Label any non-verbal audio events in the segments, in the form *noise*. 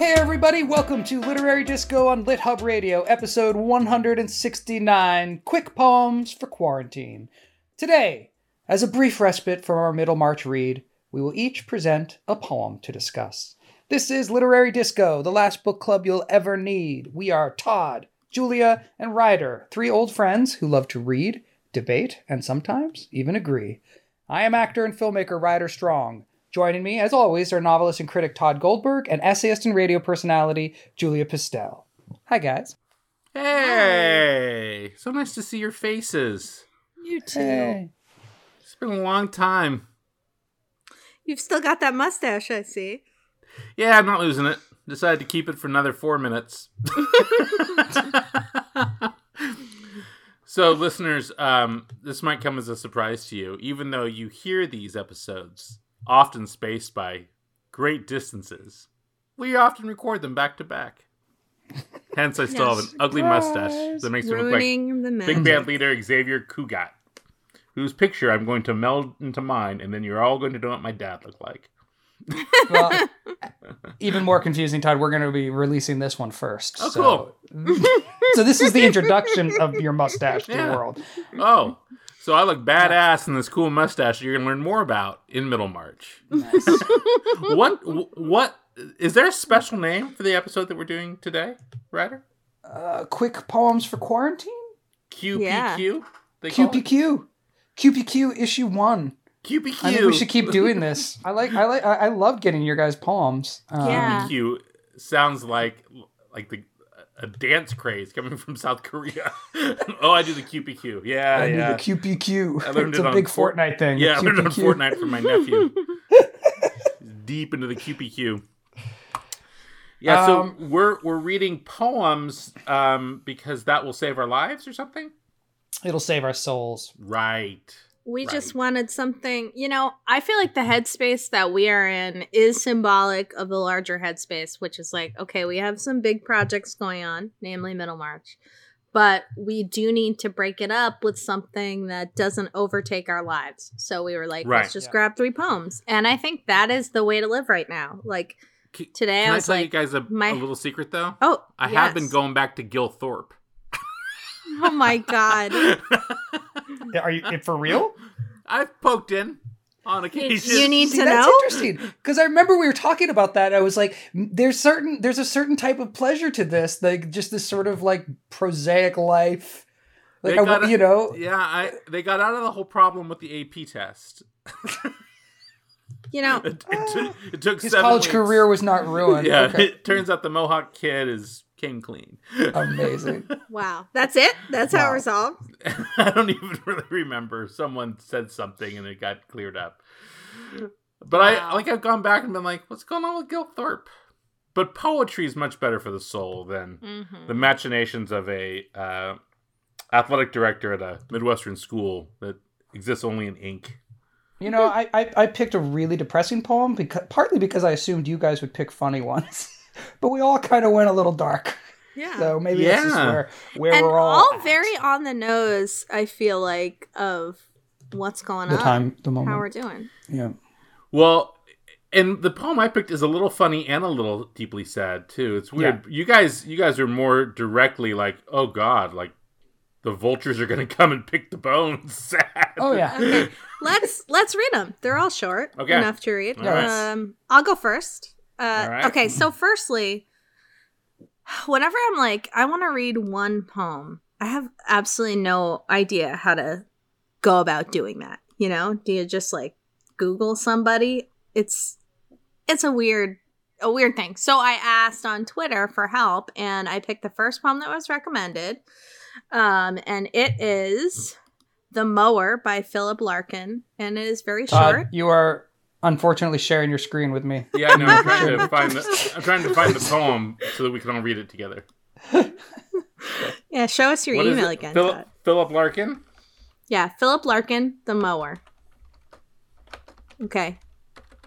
Hey everybody, welcome to Literary Disco on Lit Hub Radio, episode 169 Quick Poems for Quarantine. Today, as a brief respite from our Middlemarch read, we will each present a poem to discuss. This is Literary Disco, the last book club you'll ever need. We are Todd, Julia, and Ryder, three old friends who love to read, debate, and sometimes even agree. I am actor and filmmaker Ryder Strong. Joining me, as always, are novelist and critic Todd Goldberg and essayist and radio personality Julia Pistel. Hi, guys. Hey, so nice to see your faces. You too. Hey. It's been a long time. You've still got that mustache, I see. Yeah, I'm not losing it. Decided to keep it for another four minutes. *laughs* so, listeners, um, this might come as a surprise to you, even though you hear these episodes often spaced by great distances. We often record them back to back. *laughs* Hence, I still have an ugly mustache that makes me look like Big band leader Xavier Cugat, whose picture I'm going to meld into mine, and then you're all going to know what my dad looked like. Well, *laughs* *laughs* even more confusing, Todd, we're going to be releasing this one first. Oh, so, so this is the introduction of your mustache to Yeah. the world. Oh, so I look badass in this cool mustache that you're going to learn more about in Middlemarch. Nice. *laughs* what, what, is there a special name for the episode that we're doing today, Ryder? uh, quick poems for quarantine? QPQ? Yeah. They call it? QPQ. QPQ issue one. QPQ. I think we should keep doing this. I like, I like, I, I love getting your guys' poems. Um, Yeah. QPQ sounds like, like the, a dance craze coming from South Korea. *laughs* oh, I do the QPQ. Yeah, I do yeah. the QPQ. I *laughs* learned it's it a big Fort- Fortnite thing. Yeah, I learned on Fortnite from my nephew. *laughs* Deep into the QPQ. Yeah, so Um, we're we're reading poems um, because that will save our lives or something. It'll save our souls. Right. We just wanted something, you know, I feel like the headspace that we are in is symbolic of the larger headspace, which is like, okay, we have some big projects going on, namely Middlemarch, but we do need to break it up with something that doesn't overtake our lives. So we were like, Right. let's just Yeah. grab three poems. And I think that is the way to live right now. Like Can, today can I I, was tell you guys a, my- a little secret though? oh, I have been going back to Gil Thorp. *laughs* Oh my God. *laughs* *laughs* Are you for real? I've poked in on occasion. you need See, to that's know? interesting because I remember we were talking about that. I was like, "There's certain, there's a certain type of pleasure to this, like just this sort of like prosaic life, like They I, gotta- you know, Yeah, I they got out of the whole problem with the AP test. You know, *laughs* It, it took, it took his seven college weeks. career was not ruined. Yeah, Okay. *laughs* it turns out the Mohawk kid is came clean. amazing. *laughs* wow. That's it? That's how Wow. it resolved? *laughs* I don't even really remember. Someone said something and it got cleared up. But I like I've gone back and been like, what's going on with Gil Thorp? But poetry is much better for the soul than Mm-hmm. the machinations of a uh, athletic director at a midwestern school that exists only in ink. You know, I, I I picked a really depressing poem because partly because I assumed you guys would pick funny ones, *laughs* but we all kind of went a little dark. Yeah. So maybe this is where where and we're all, all at. very on the nose, I feel like, of what's going the on. time, the moment. How we're doing. yeah. Well, and the poem I picked is a little funny and a little deeply sad too. It's weird. You guys, you guys are more directly like, oh god, like the vultures are gonna come and pick the bones. *laughs* Sad. Oh yeah. Okay. let's let's read them. They're all short Okay. enough to read. All right. Um, I'll go first. Uh, All right. Okay, so firstly, whenever I'm like, I want to read one poem, I have absolutely no idea how to go about doing that. You know, do you just like Google somebody? It's it's a weird a weird thing. So I asked on Twitter for help, and I picked the first poem that was recommended, um, and it is "The Mower" by Philip Larkin, and it is very Todd, short. you are unfortunately sharing your screen with me. Yeah, no, I'm trying to *laughs* find the I'm trying to find the poem so that we can all read it together. *laughs* Yeah, show us your What is email it? again. Philip Todd. Philip Yeah, Philip Larkin, The Mower. Okay.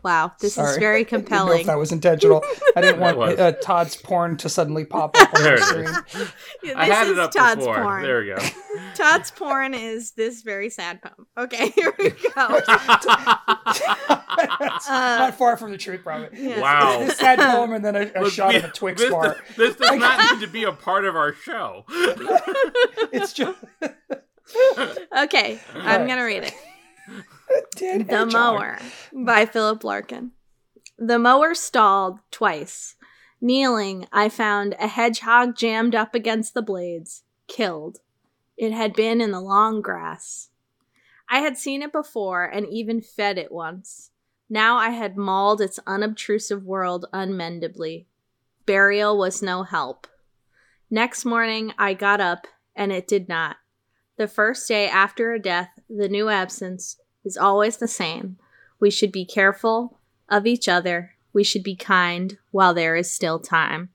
Wow, this Sorry. is very compelling. *laughs* I didn't know compelling. if that was intentional. I didn't *laughs* want uh, Todd's porn to suddenly pop up on *laughs* the screen. is. Yeah, I this had is it up Todd's before. porn. There we go. Todd's porn is this very sad poem. Okay, here we go. Not far from the truth, probably. Yeah. Wow. This sad poem and then a, a Look, shot we- of a Twix this, bar. This does not need to be a part of our show. It's just Okay, I'm Alright. gonna read it. *laughs* dead The hedgehog. Mower by Philip Larkin. The mower stalled twice. Kneeling, I found a hedgehog jammed up against the blades, killed. It had been in the long grass. I had seen it before and even fed it once. Now I had mauled its unobtrusive world unmendably. Burial was no help. Next morning, I got up, and it did not. The first day after a death, the new absence is always the same. We should be careful of each other. We should be kind while there is still time.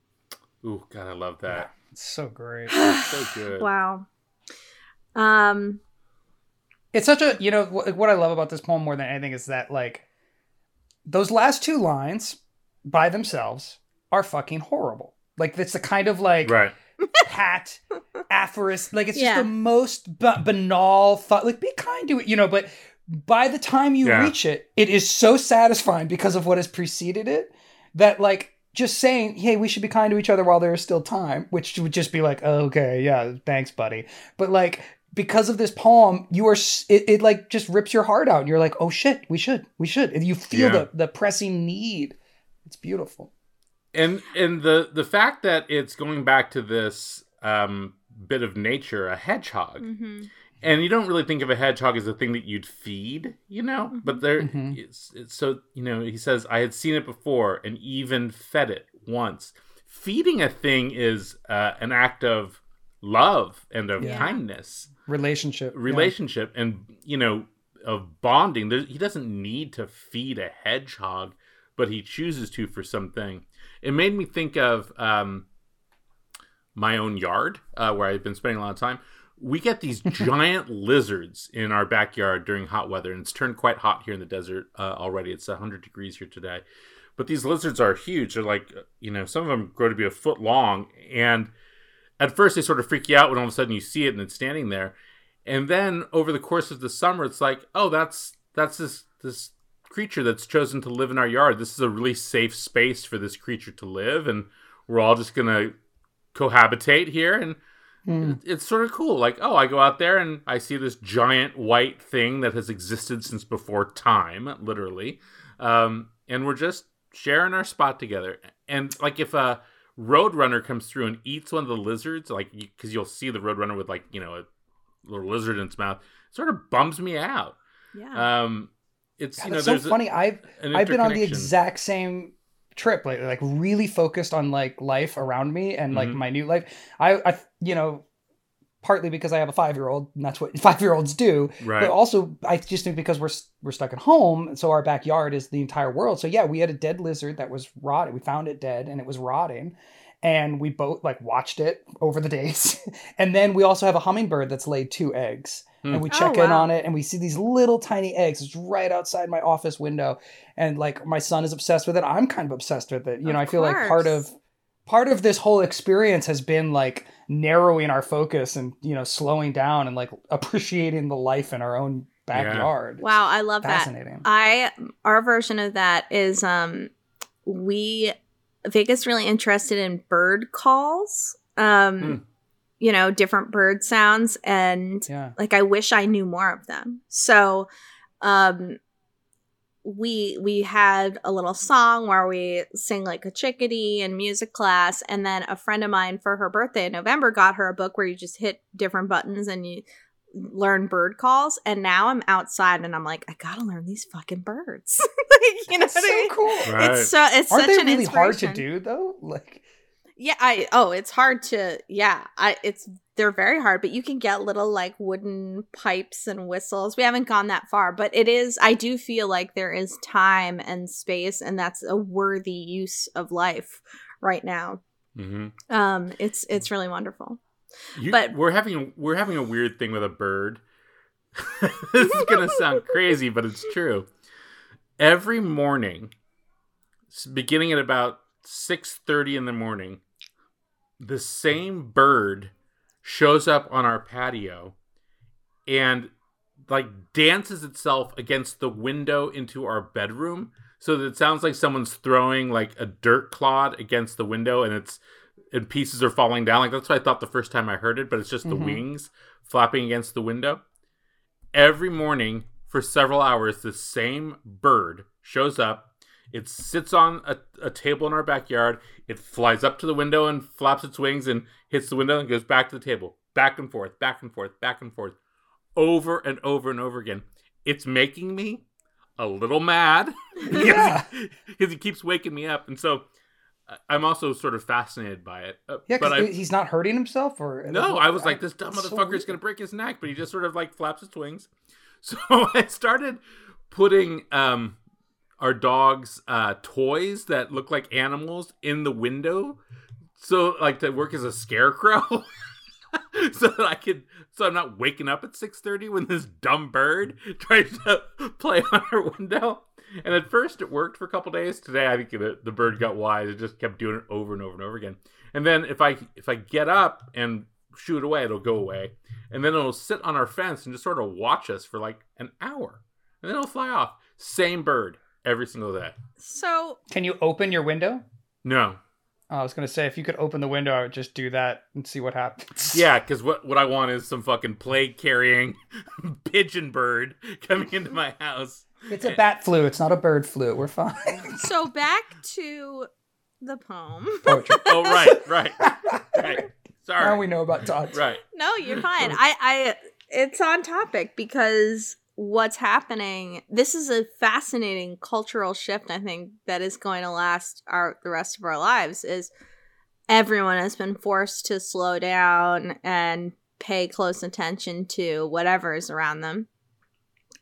Ooh, God, I love that. It's so great. so *sighs* good. Wow. Um, It's such a you know wh- what I love about this poem more than anything is that like those last two lines by themselves are fucking horrible. Like it's the kind of like Right. pat aphorism. Like it's Yeah. just the most ba- banal thought. Like be kind to it, you know. But by the time you Yeah. reach it, it is so satisfying because of what has preceded it that like just saying, "Hey, we should be kind to each other while there is still time," which would just be like, oh, "Okay, yeah, thanks, buddy." But like because of this poem, you are it, it like just rips your heart out, and you're like, "Oh shit, we should, we should." And you feel Yeah. the the pressing need. It's beautiful. and and the the fact that it's going back to this um bit of nature a hedgehog mhm. And you don't really think of a hedgehog as a thing that you'd feed you know? But there Mhm. it's, it's so you know he says i had seen it before and even fed it once. Feeding a thing is uh, an act of love and of Yeah. kindness. Relationship, yeah. relationship and you know of bonding. There's, he doesn't need to feed a hedgehog but he chooses to for something. It made me think of um, my own yard uh, where i've been spending a lot of time we get these *laughs* giant lizards in our backyard during hot weather and it's turned quite hot here in the desert uh, already. It's 100 degrees here today. But these lizards are huge. They're like you know some of them grow to be a foot long and at first they sort of freak you out when all of a sudden you see it and it's standing there. And then over the course of the summer it's like oh that's that's this this creature that's chosen to live in our yard. This is a really safe space for this creature to live and we're all just gonna cohabitate here and Hmm. it's sort of cool like oh i go out there and i see this giant white thing that has existed since before time literally um, and we're just sharing our spot together and like if a roadrunner comes through and eats one of the lizards like because you, will see the roadrunner with like you know a little lizard in its mouth it sort of bums me out Yeah. um it's God, you know that's so funny. I've I've been on the exact same trip lately, like really focused on like life around me and like Mhm. my new life. I, I, you know, partly because I have a five year old, and that's what *laughs* five year olds do. right But also, I just think because we're we're stuck at home, so our backyard is the entire world. So yeah, we had a dead lizard that was rotting. We found it dead, and it was rotting. And we both like watched it over the days, *laughs* and then we also have a hummingbird that's laid two eggs, Hmm. and we Oh, check in wow. on it, and we see these little tiny eggs. It's right outside my office window, and like my son is obsessed with it. I'm kind of obsessed with it. You Of know, I feel like part of part of this whole experience has been like narrowing our focus and you know slowing down and like appreciating the life in our own backyard. wow, I love that. fascinating. I our version of that is um we Vegas really interested in bird calls. Um Hmm. You know, different bird sounds and yeah. like I wish I knew more of them. So um we we had a little song where we sing like a chickadee in music class and then a friend of mine for her birthday in November got her a book where you just hit different buttons and you learn bird calls and now I'm outside and I'm like I got to learn these fucking birds. *laughs* like, you know That's what I so mean? cool. Right. It's so it's Aren't such they an really hard to do though? Like Yeah, I oh, it's hard to yeah, I it's they're very hard, but you can get little like wooden pipes and whistles. We haven't gone that far, but it is I do feel like there is time and space and that's a worthy use of life right now. hmm Um it's it's really wonderful. You, But- we're having we're having a weird thing with a bird. *laughs* this is gonna *laughs* sound crazy, but it's true. every morning, beginning at about six thirty in the morning, the same bird shows up on our patio and like dances itself against the window into our bedroom so that it sounds like someone's throwing like a dirt clod against the window and it's and pieces are falling down like that's what i thought the first time i heard it but it's just the Mhm. wings flapping against the window every morning for several hours the same bird shows up it sits on a, a table in our backyard. It flies up to the window and flaps its wings and hits the window and goes back to the table. Back and forth back and forth back and forth. Over and over and over again. It's making me a little mad. *laughs* Yeah. because he keeps waking me up. And so I- i'm also sort of fascinated by it. Uh, Yeah, because he's not hurting himself, or? No, I was like, this dumb it's so motherfucker is gonna break his neck, but he just sort of like flaps his wings. *laughs* So I started putting um our dog's uh toys that look like animals in the window, so like to work as a scarecrow, *laughs* so that I could, so I'm not waking up at six thirty when this dumb bird *laughs* tries to play on our window. And at first it worked for a couple days. Today I think the, the bird got wise. It just kept doing it over and over and over again. And then if I if I get up and shoo it away, it'll go away. And then it'll sit on our fence and just sort of watch us for like an hour. And then it'll fly off. Same bird every single day. So Can you open your window? No. Oh, I was gonna say if you could open the window, I would just do that and see what happens. *laughs* Yeah, because what, what I want is some fucking plague carrying *laughs* pigeon bird coming into my house. It's a bat flu. It's not a bird flu. We're fine. *laughs* so back to the poem. Poetry. Oh right, right, right. Sorry. now Sorry. we know about dogs. Right. No, you're fine. I, I, it's on topic because what's happening. This is a fascinating cultural shift. I think that is going to last our the rest of our lives. Is everyone has been forced to slow down and pay close attention to whatever is around them.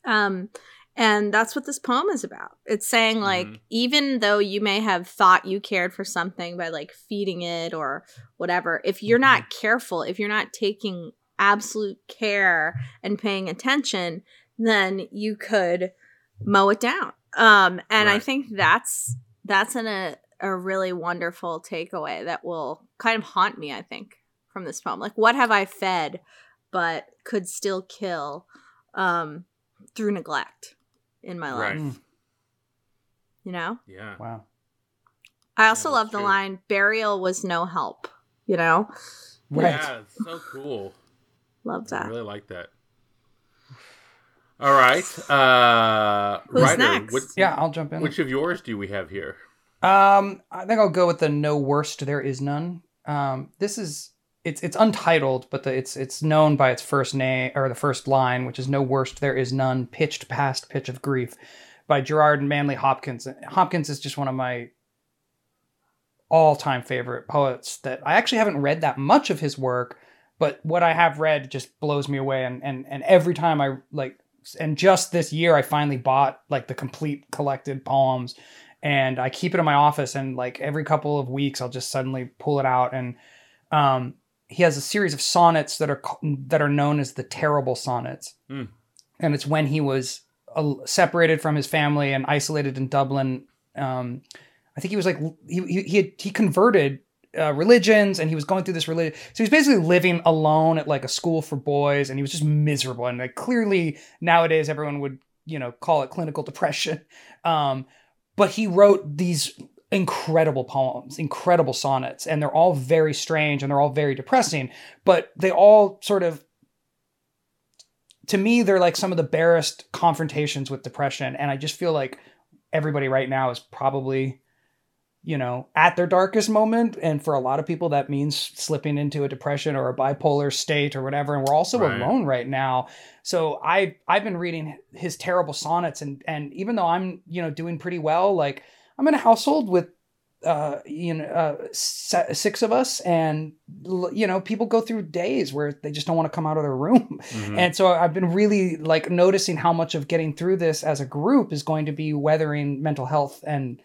Um, and that's what this poem is about. It's saying like Mhm. even though you may have thought you cared for something by like feeding it or whatever, if you're not careful, if you're not taking absolute care and paying attention, then you could mow it down. Um, and I think that's that's an, a a really wonderful takeaway that will kind of haunt me. I think from this poem, like what have I fed, but could still kill um, through neglect in my life. Right. You know, Yeah. wow. I also Yeah, love the true. line "burial was no help." You know, Right. Yeah, it's so cool. love I that. really like that. All right. Uh Who's Ryder, next? What, Yeah, I'll jump in. Which of yours do we have here? Um, I think I'll go with the no worst there is none. Um, this is it's it's untitled, but the, it's it's known by its first name or the first line, which is no worst there is none. Pitched past pitch of grief, by Gerard Manley Hopkins. Hopkins is just one of my all time favorite poets. That I actually haven't read that much of his work, but what I have read just blows me away. And and and every time I like, and just this year I finally bought like the complete collected poems and I keep it in my office and like every couple of weeks I'll just suddenly pull it out and um he has a series of sonnets that are that are known as the terrible sonnets. Hmm. And it's when he was uh, separated from his family and isolated in Dublin um I think he was like he he he, had, he converted uh, religions and he was going through this religion so he's basically living alone at like a school for boys and he was just miserable and like clearly nowadays everyone would you know call it clinical depression. *laughs* Um but he wrote these incredible poems, incredible sonnets, and they're all very strange and they're all very depressing, but they all sort of to me they're like some of the barest confrontations with depression and I just feel like everybody right now is probably you know at their darkest moment. And for a lot of people that means slipping into a depression or a bipolar state or whatever. And we're also Right. alone right now. So I I've been reading his terrible sonnets. And and even though I'm you know doing pretty well, like I'm in a household with uh you know uh six of us. And you know people go through days where they just don't want to come out of their room. Mhm. and so I've been really like noticing how much of getting through this as a group is going to be weathering mental health and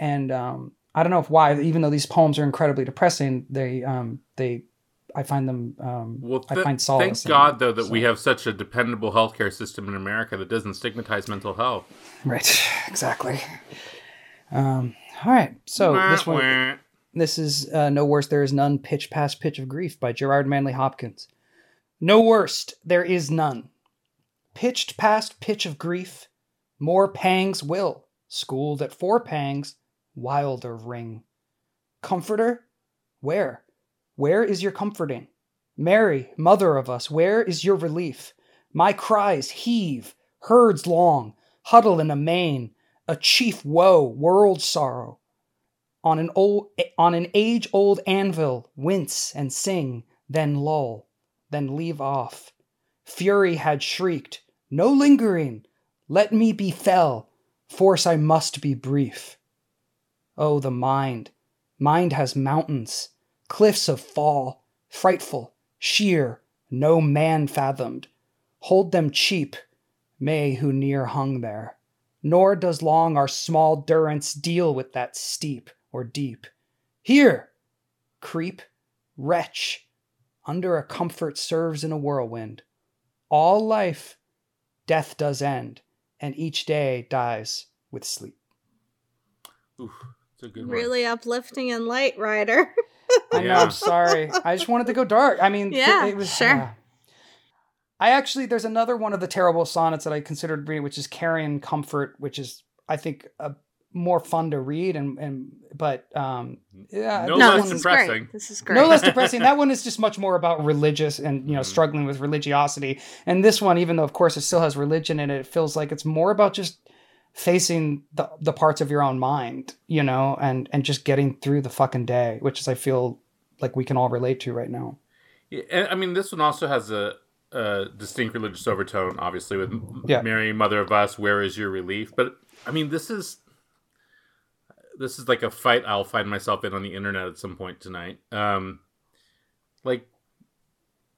and um I don't know if why even though these poems are incredibly depressing they um they I find them. Um, Well, I find solace. in God though that we have such a dependable healthcare system in America that doesn't stigmatize mental health. Right. *laughs* Exactly. Um. All right. So this one. wah. This is uh, No Worst There Is None Pitch Past Pitch of Grief by Gerard Manley Hopkins. No worst there is none. Pitched past pitch of grief, more pangs will, schooled at four pangs, wilder ring. Comforter? Where? Where is your comforting? Mary, mother of us, where is your relief? My cries heave, herds long, huddle in a main, a chief woe, world sorrow on an old on an age old anvil wince and sing then lull then leave off fury had shrieked no lingering let me be fell force i must be brief oh the mind mind has mountains cliffs of fall frightful sheer no man fathomed hold them cheap may who near hung there nor does long our small durance deal with that steep or deep. Here, creep, wretch, under a comfort serves in a whirlwind. All life, death does end, and each day dies with sleep. Oof, it's a good one. Really uplifting and light, Ryder. *laughs* I know, I'm sorry. I just wanted to go dark. I mean, th- Yeah, it was, sure. yeah. I actually, there's another one of the terrible sonnets that I considered reading, which is Carrion Comfort, which is, I think, a, more fun to read. And, and but, um, yeah, No this less no, one- this is depressing. This is great. *laughs* no less depressing. That one is just much more about religious and you know Mhm. struggling with religiosity. And this one, even though of course it still has religion in it, it feels like it's more about just facing the the parts of your own mind, you know, and and just getting through the fucking day, which is I feel like we can all relate to right now. Yeah, and, I mean, this one also has a, a distinct religious overtone, obviously, with Yeah. Mary, Mother of Us. Where is your relief? But I mean, this is this is like a fight I'll find myself in on the internet at some point tonight. Um, like,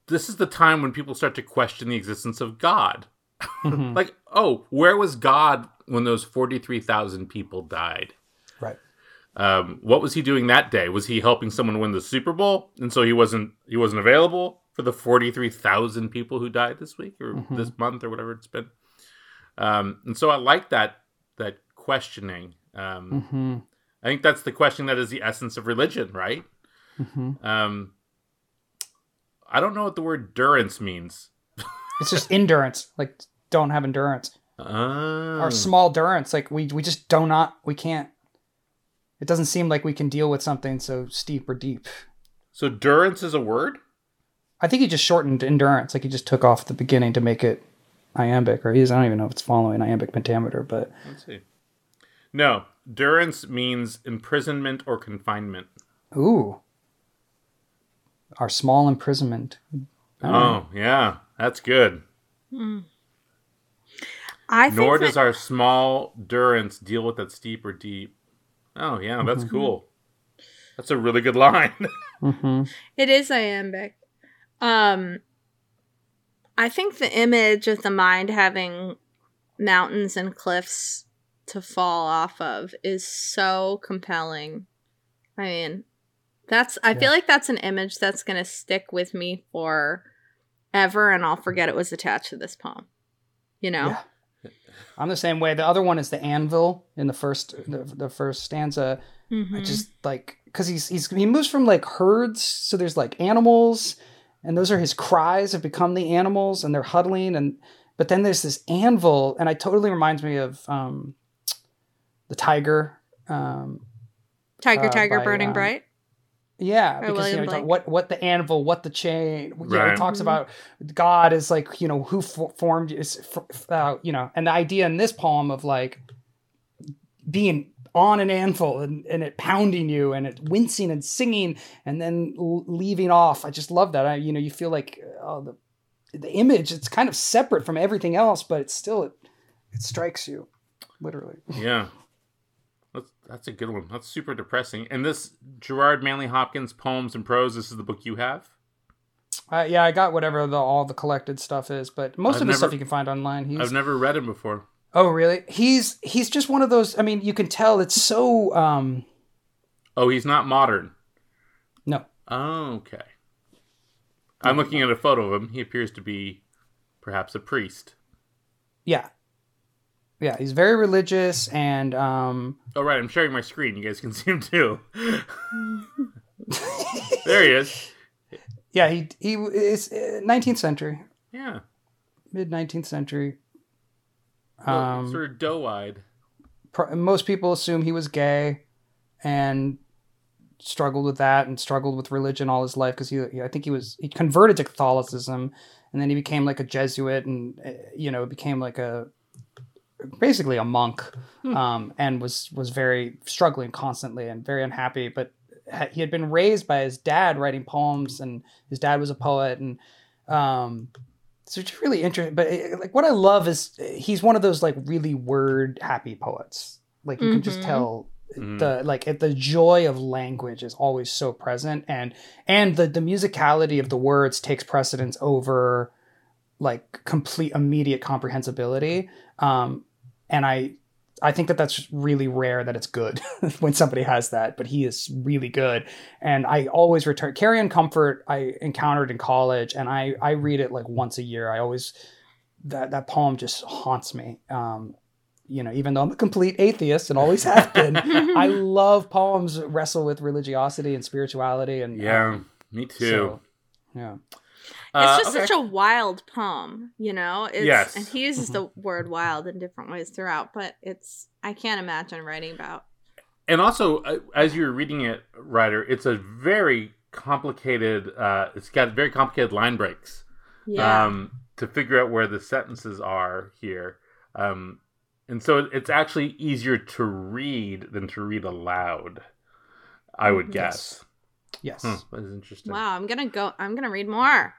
this is the time when people start to question the existence of God. Mhm. *laughs* Like, oh, where was God when those forty-three thousand people died? Right. Um, what was he doing that day? Was he helping someone win the Super Bowl, and so he wasn't he wasn't available for the forty three thousand people who died this week or Mhm. this month or whatever it's been? Um, and so I like that that questioning. Um, hmm I think that's the question that is the essence of religion, right? hmm Um, I don't know what the word durance means. It's just endurance. Like don't have endurance. Oh. Our small durance. Like we we just do not we can't. It doesn't seem like we can deal with something so steep or deep. so durance is a word. I think he just shortened endurance. Like he just took off the beginning to make it iambic, or he's I don't even know if it's following iambic pentameter, but Let's see. No, durance means imprisonment or confinement. ooh, our small imprisonment. Oh, yeah, that's good. Hmm. I think Nor that- does our small durance deal with that steep or deep. Oh, yeah, that's Mhm. cool. That's a really good line. *laughs* hmm It is iambic. Um I think the image of the mind having mountains and cliffs to fall off of is so compelling. I mean, that's I Yeah. feel like that's an image that's going to stick with me for ever and I'll forget it was attached to this poem. You know? Yeah. I'm the same way. The other one is the anvil in the first the, the first stanza. I Mhm. just like because he's he's he moves from like herds, so there's like animals, and those are his cries have become the animals, and they're huddling, and but then there's this anvil, and it totally reminds me of um, the tiger. Um, Tiger uh, Tiger by, Burning um, Bright. Yeah, because you know, talk- what what the anvil, what the chain. You know, Right. it talks Mhm. about God is like you know who for, formed is uh, you know, and the idea in this poem of like being on an anvil and, and it pounding you and it wincing and singing and then leaving off. I just love that. I you know you feel like oh, the the image it's kind of separate from everything else, but it's still it it strikes you literally. yeah. That's, a good one. That's super depressing. And this Gerard Manley Hopkins poems and prose, this is the book you have? Uh, yeah, I got whatever the all the collected stuff is, but most I've of the stuff you can find online. He's I've never read him before. Oh, really? He's he's just one of those. I mean, you can tell it's so. um Oh, he's not modern. No, Oh, okay. I'm looking at a photo of him. He appears to be perhaps a priest. Yeah. Yeah, he's very religious and um Oh right, I'm sharing my screen. You guys can *laughs* see him too. there he is. yeah, he he is uh, 19th century, Yeah. mid 19th century. Well, Um sort of doe-eyed. most people assume he was gay and struggled with that and struggled with religion all his life because he, he- I think he was he converted to Catholicism and then he became like a Jesuit and uh, you know became like a basically a monk um, and was was very struggling constantly and very unhappy but he had been raised by his dad writing poems and his dad was a poet and um, so it's really interesting but uh, like what I love is uh, he's one of those like really word happy poets like you can just Mhm. tell Mhm. the like it- the joy of language is always so present and and the the musicality of the words takes precedence over like complete immediate comprehensibility um and i i think that that's really rare that it's good *laughs* when somebody has that but he is really good and i always return Carrion Comfort i encountered in college and i i read it like once a year i always that that poem just haunts me um you know even though i'm a complete atheist and always have been *laughs* I love poems wrestle with religiosity and spirituality and Yeah, um, me too. so, yeah. Uh, it's just okay. such a wild poem, you know. It's, Yes. and he uses the word "wild" in different ways throughout, but it's I can't imagine writing about. and also uh, as you're reading it Ryder, it's a very complicated uh it's got very complicated line breaks Yeah, um to figure out where the sentences are here um and so it's actually easier to read than to read aloud i would Mhm. guess Yes. Hmm, that is interesting wow. I'm gonna go. I'm gonna read more.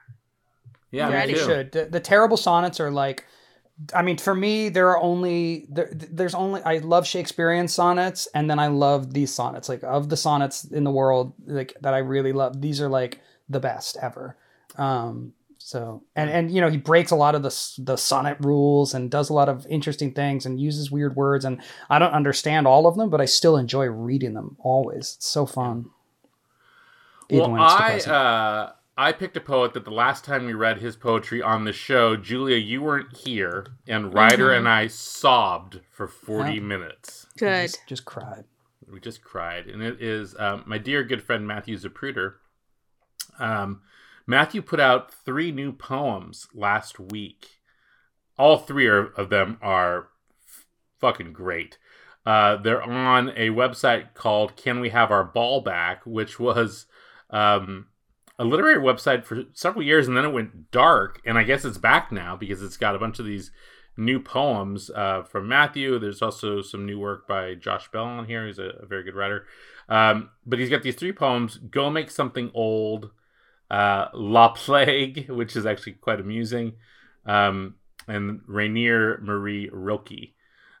Yeah me too. should. The, the terrible sonnets are like, I mean, for me, there are only there, there's only I love Shakespearean sonnets, and then I love these sonnets. Like of the sonnets in the world, like that I really love. These are like the best ever. Um, so and and you know he breaks a lot of the the sonnet rules and does a lot of interesting things and uses weird words and I don't understand all of them, but I still enjoy reading them always. It's so fun. well Even it's i uh i picked a poet that the last time we read his poetry on the show julia you weren't here and ryder Mhm. and i sobbed for 40 Yeah. minutes I Good. just, just cried. we just cried, and it is um, my dear good friend Matthew Zapruder. Um, Matthew put out three new poems last week. All three are, of them are f- fucking great. Uh, they're on a website called "Can We Have Our Ball Back," which was um, a literary website for several years, and then it went dark. And I guess it's back now because it's got a bunch of these new poems uh, from Matthew. There's also some new work by Josh Bell on here. He's a, a very good writer. Um, but he's got these three poems Go Make Something Old, uh, La Plague, *laughs* which is actually quite amusing, um, and Rainer Marie Rilke.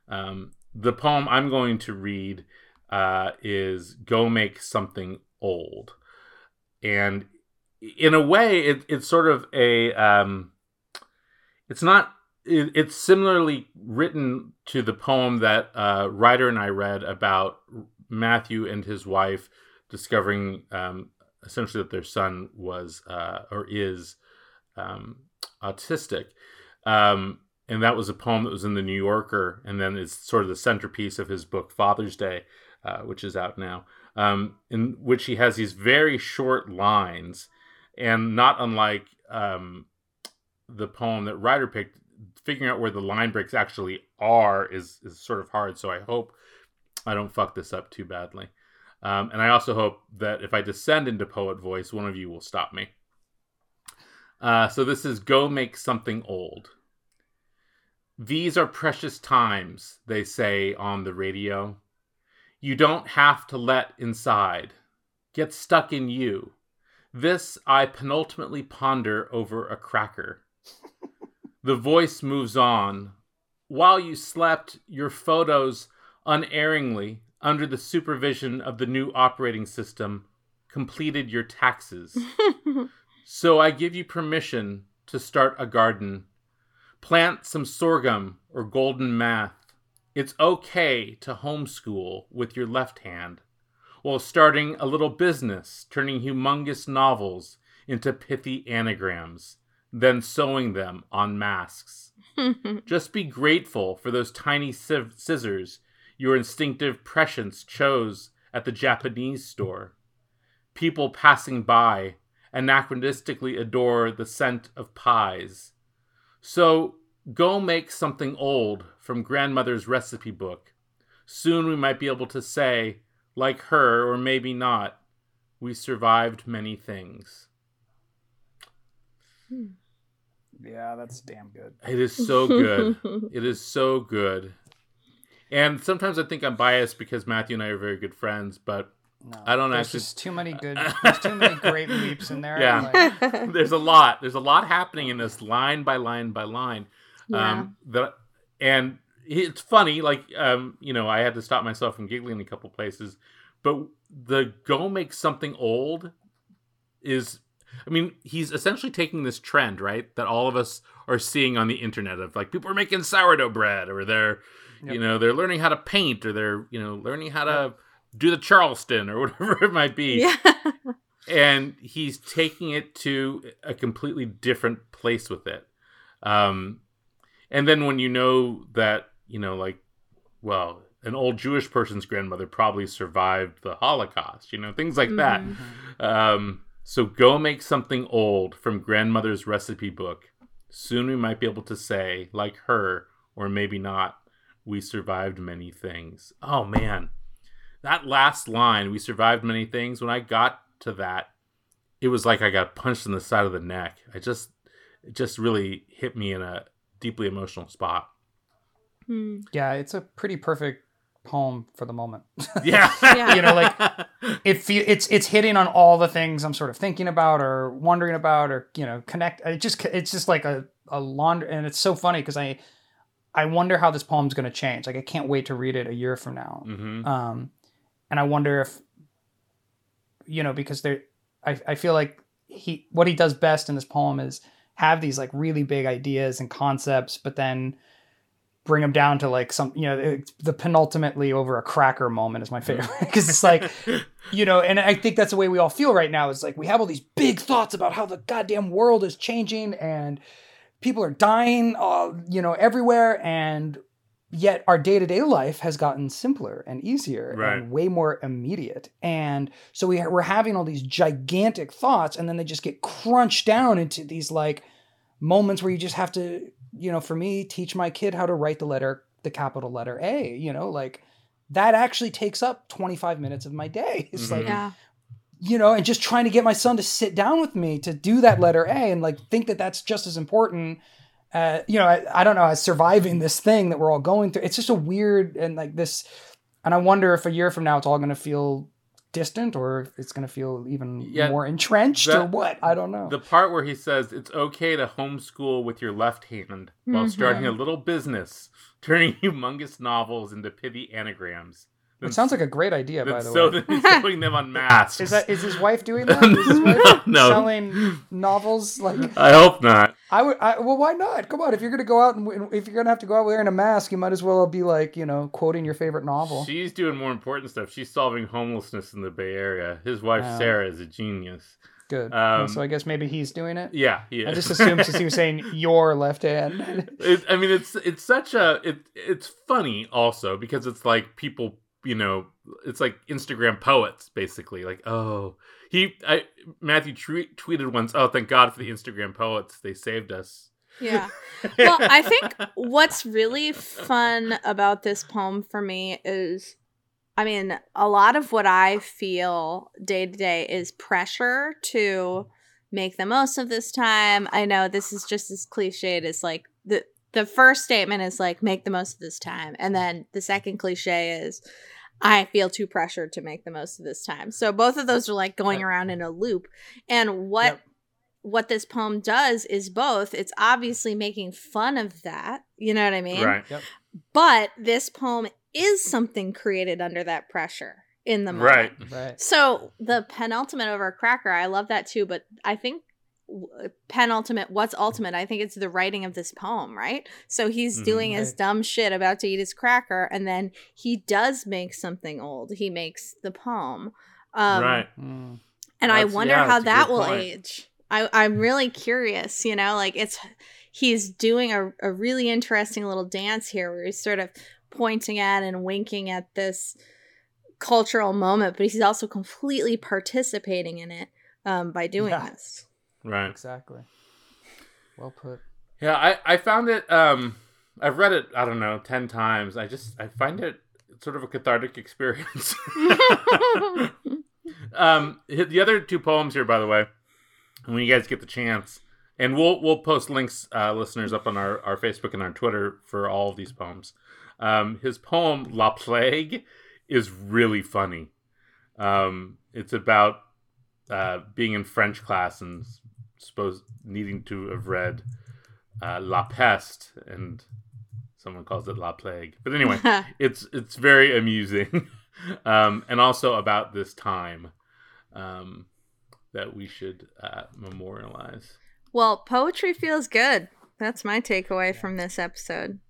Um, the poem I'm going to read uh, is Go Make Something Old. And in a way, it, it's sort of a. Um, it's not it, it's similarly written to the poem that uh, Ryder and I read about Matthew and his wife discovering um, essentially that their son was uh, or is um, autistic. Um, and that was a poem that was in the New Yorker, and then it's sort of the centerpiece of his book Father's Day, uh, which is out now, um, in which he has these very short lines, and not unlike um, the poem that Ryder picked, figuring out where the line breaks actually are is is sort of hard. So I hope I don't fuck this up too badly. Um, and I also hope that if I descend into poet voice, one of you will stop me. Uh, so this is Go Make Something Old. These are precious times, they say on the radio. You don't have to let inside. Get stuck in you. This I penultimately ponder over a cracker. The voice moves on. While you slept, your photos unerringly, under the supervision of the new operating system, completed your taxes. *laughs* so I give you permission to start a garden. Plant some sorghum or golden math. It's okay to homeschool with your left hand while starting a little business, turning humongous novels into pithy anagrams, then sewing them on masks. *laughs* Just be grateful for those tiny civ- scissors your instinctive prescience chose at the Japanese store. People passing by anachronistically adore the scent of pies. So go make something old from grandmother's recipe book. Soon we might be able to say, like her, or maybe not, we survived many things. Yeah, that's damn good. It is so good. *laughs* it is so good. And sometimes I think I'm biased because Matthew and I are very good friends, but No, I don't there's actually- just too many good. *laughs* There's too many great leaps in there. Yeah. like- *laughs* there's a lot. There's a lot happening in this line by line by line. yeah. Um, the and it's funny, like um, you know, I had to stop myself from giggling in a couple places, but the go make something old is, I mean, he's essentially taking this trend, right, that all of us are seeing on the internet of like people are making sourdough bread, or they're, Yep. you know, they're learning how to paint, or they're, you know, learning how to do the Charleston or *laughs* whatever it might be yeah. *laughs* and he's taking it to a completely different place with it um and then when you know that you know like well an old jewish person's grandmother probably survived the holocaust you know things like that. Mhm. um so go make something old from grandmother's recipe book. Soon we might be able to say like her or maybe not we survived many things. Oh man. That last line we survived many things when i got to that it was like i got punched in the side of the neck. I just it just really hit me in a deeply emotional spot Hmm. yeah, it's a pretty perfect poem for the moment. *laughs* yeah Yeah. You know, like- it feel it's it's hitting on all the things I'm sort of thinking about or wondering about or you know connect. It just it's just like a a laundry, and it's so funny because I I wonder how this poem's going to change. Like I can't wait to read it a year from now. hmm um, and I wonder if you know because there, I I feel like he what he does best in this poem is have these like really big ideas and concepts, but then bring them down to like some you know the penultimately over a cracker moment is my favorite *laughs* because it's like *laughs* you know and i think that's the way we all feel right now is like we have all these big thoughts about how the goddamn world is changing and people are dying uh, you know everywhere and yet our day-to-day life has gotten simpler and easier Right. and way more immediate and so we, we're having all these gigantic thoughts and then they just get crunched down into these like moments where you just have to you know for me teach my kid how to write the letter the capital letter a you know like that actually takes up 25 minutes of my day *laughs* it's Mhm. like Yeah. you know, and just trying to get my son to sit down with me to do that letter A and like think that that's just as important. Uh, you know, I, I don't know, as surviving this thing that we're all going through. It's just a weird and like this, and I wonder if a year from now it's all going to feel distant or it's going to feel even Yeah, more entrenched or what. I don't know. The part where he says it's okay to homeschool with your left hand while Mhm. starting a little business, *laughs* turning humongous novels into pithy anagrams. It sounds like a great idea, by the sew way. them- sewing them on *laughs* masks. Is that is his wife doing *laughs* that? Is his wife no, selling novels like I hope not. I would. I, well, why not? Come on. If you're gonna go out and if you're gonna have to go out wearing a mask, you might as well be like you know quoting your favorite novel. She's doing more important stuff. She's solving homelessness in the Bay Area. His wife Wow. Sarah is a genius. Good. Um, so I guess maybe he's doing it. Yeah, yeah. I just assumed since he was saying *laughs* your left hand. it, I mean, it's it's such a it it's funny also because it's like people you know it's like Instagram poets basically like oh he I Matthew tre- tweeted once oh thank God for the Instagram poets they saved us Yeah. *laughs* Well, I think what's really fun about this poem for me is I mean, a lot of what I feel day to day is pressure to make the most of this time. I know this is just as cliched as like the the first statement is like make the most of this time and then the second cliche is I feel too pressured to make the most of this time. So both of those are like going Yep. around in a loop. And what Yep. what this poem does is both. It's obviously making fun of that. You know what I mean? right yep. But this poem is something created under that pressure in the moment. right right. So the penultimate over a cracker, I love that too. But I think w- penultimate, what's ultimate? I think it's the writing of this poem, right? So he's Mhm. doing his dumb shit about to eat his cracker, and then he does make something old. He makes the poem. Um, right Mm. and I wonder yeah, how that will point. age I, I'm really curious, you know, like it's he's doing a, a really interesting little dance here where he's sort of pointing at and winking at this cultural moment, but he's also completely participating in it um, by doing Yeah. this. Right. Exactly. Well put. Yeah, I, I found it um I've read it, I don't know, ten times. I just I find it sort of a cathartic *laughs* experience. *laughs* um the other two poems here, by the way, when you guys get the chance, and we'll we'll post links, uh, listeners, up on our, our Facebook and our Twitter for all of these poems. Um, his poem La Plague is really funny. Um, it's about uh, being in French class and suppose needing to have read uh, La Peste, and someone calls it La Plague. But anyway, *laughs* it's it's very amusing, *laughs* um, and also about this time um, that we should uh, memorialize. well, poetry feels good. That's my takeaway from this episode.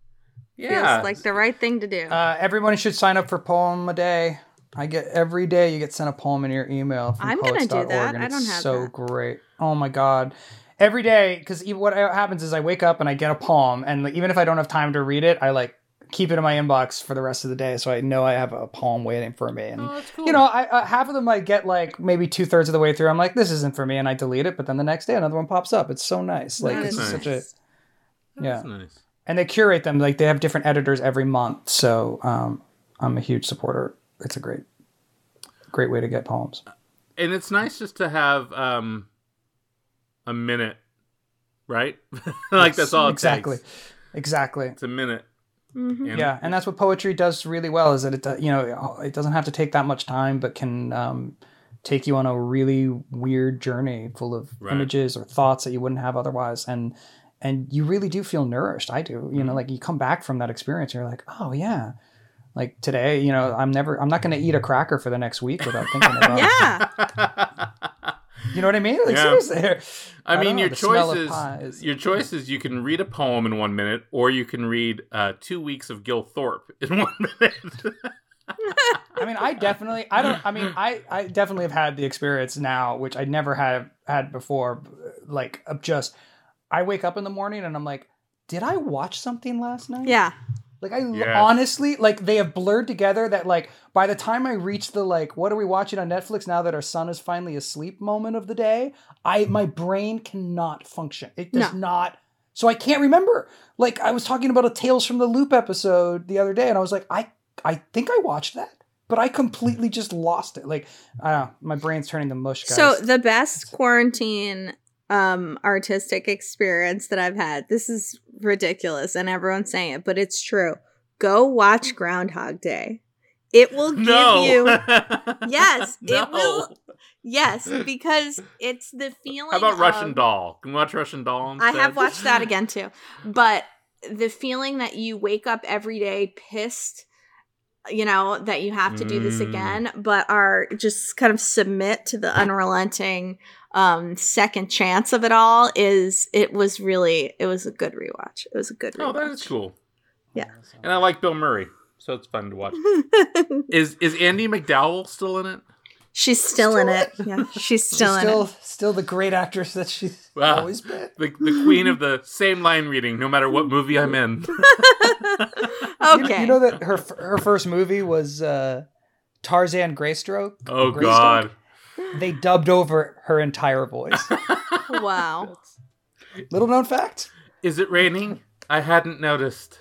Yeah, Feels like the right thing to do. Uh, everyone should sign up for Poem a Day. I get every day you get sent a poem in your email. From I'm gonna do poets.org, that. and I don't it's have so that. great. Oh my god. Every day, because what happens is I wake up and I get a poem, and like, even if I don't have time to read it, I like keep it in my inbox for the rest of the day, so I know I have a poem waiting for me. And Oh, that's cool. you know, I uh, half of them I get like maybe two thirds of the way through. I'm like, this isn't for me, and I delete it. But then the next day, another one pops up. It's so nice. Like That it's is such a nice. yeah. Nice. and they curate them like they have different editors every month so um, i'm a huge supporter it's a great great way to get poems And it's nice just to have um, a minute, right? *laughs* like that's all it exactly takes. exactly It's a minute. Mhm. And- yeah and that's what poetry does really well is that it do- you know it doesn't have to take that much time but can um, take you on a really weird journey full of Right. images or thoughts that you wouldn't have otherwise and and you really do feel nourished i do you Mm-hmm. know like you come back from that experience you're like oh yeah like today you know i'm never i'm not going to eat a cracker for the next week without thinking *laughs* about it. Yeah. *laughs* You know what I mean? Like Yeah. seriously. I, *laughs* I mean, know, your the smell of choices. is- Your choices. You can read a poem in one minute, or you can read uh, two weeks of Gil Thorp in *laughs* one minute. I mean, I definitely, I don't, I mean, I, I definitely have had the experience now, which I never have had before. Like, of just, I wake up in the morning and I'm like, did I watch something last night? Yeah. Like, I Yes. honestly, like, they have blurred together that, like, by the time I reach the, like, what are we watching on Netflix now that our son is finally asleep moment of the day, I, mm-hmm. my brain cannot function. It does No. not. So I can't remember. Like, I was talking about a Tales from the Loop episode the other day and I was like, I, I think I watched that. But I completely just lost it. Like, I don't know. My brain's turning to mush, guys. So the best quarantine um artistic experience that I've had. This is ridiculous and everyone's saying it, but it's true. Go watch Groundhog Day. It will give no. you *laughs* Yes, it will- Yes, because it's the feeling How about Russian Doll? Can we watch Russian Doll? I have watched that again too. But the feeling that you wake up every day pissed, you know, that you have to do this Mm. again, but are just kind of submit to the unrelenting um second chance of it all is it was really it was a good rewatch. It was a good rewatch. Oh, that is cool. Yeah. And I like Bill Murray, so it's fun to watch. *laughs* Is is Andie MacDowell still in it? she's still, in it. Yeah, she's *laughs* She's still in still, it. still the great actress that she's Wow. always been. The the queen of the same line reading, no matter what movie I'm in. *laughs* You- Okay. You, know that her her first movie was uh, Tarzan Greystroke. Oh Greystoke? God. They dubbed over her entire voice. *laughs* wow. Little known fact. Is it raining? I hadn't noticed.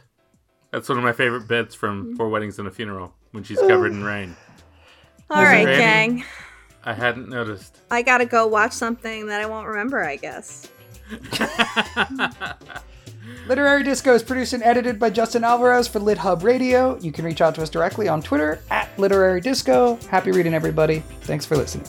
That's one of my favorite bits from Four Weddings and a Funeral when she's covered in rain. All Is right, gang. I hadn't noticed. I gotta go watch something that I won't remember, I guess. *laughs* Literary Disco is produced and edited by Justin Alvarez for Lit Hub Radio. You can reach out to us directly on Twitter at Literary Disco. Happy reading, everybody. Thanks for listening.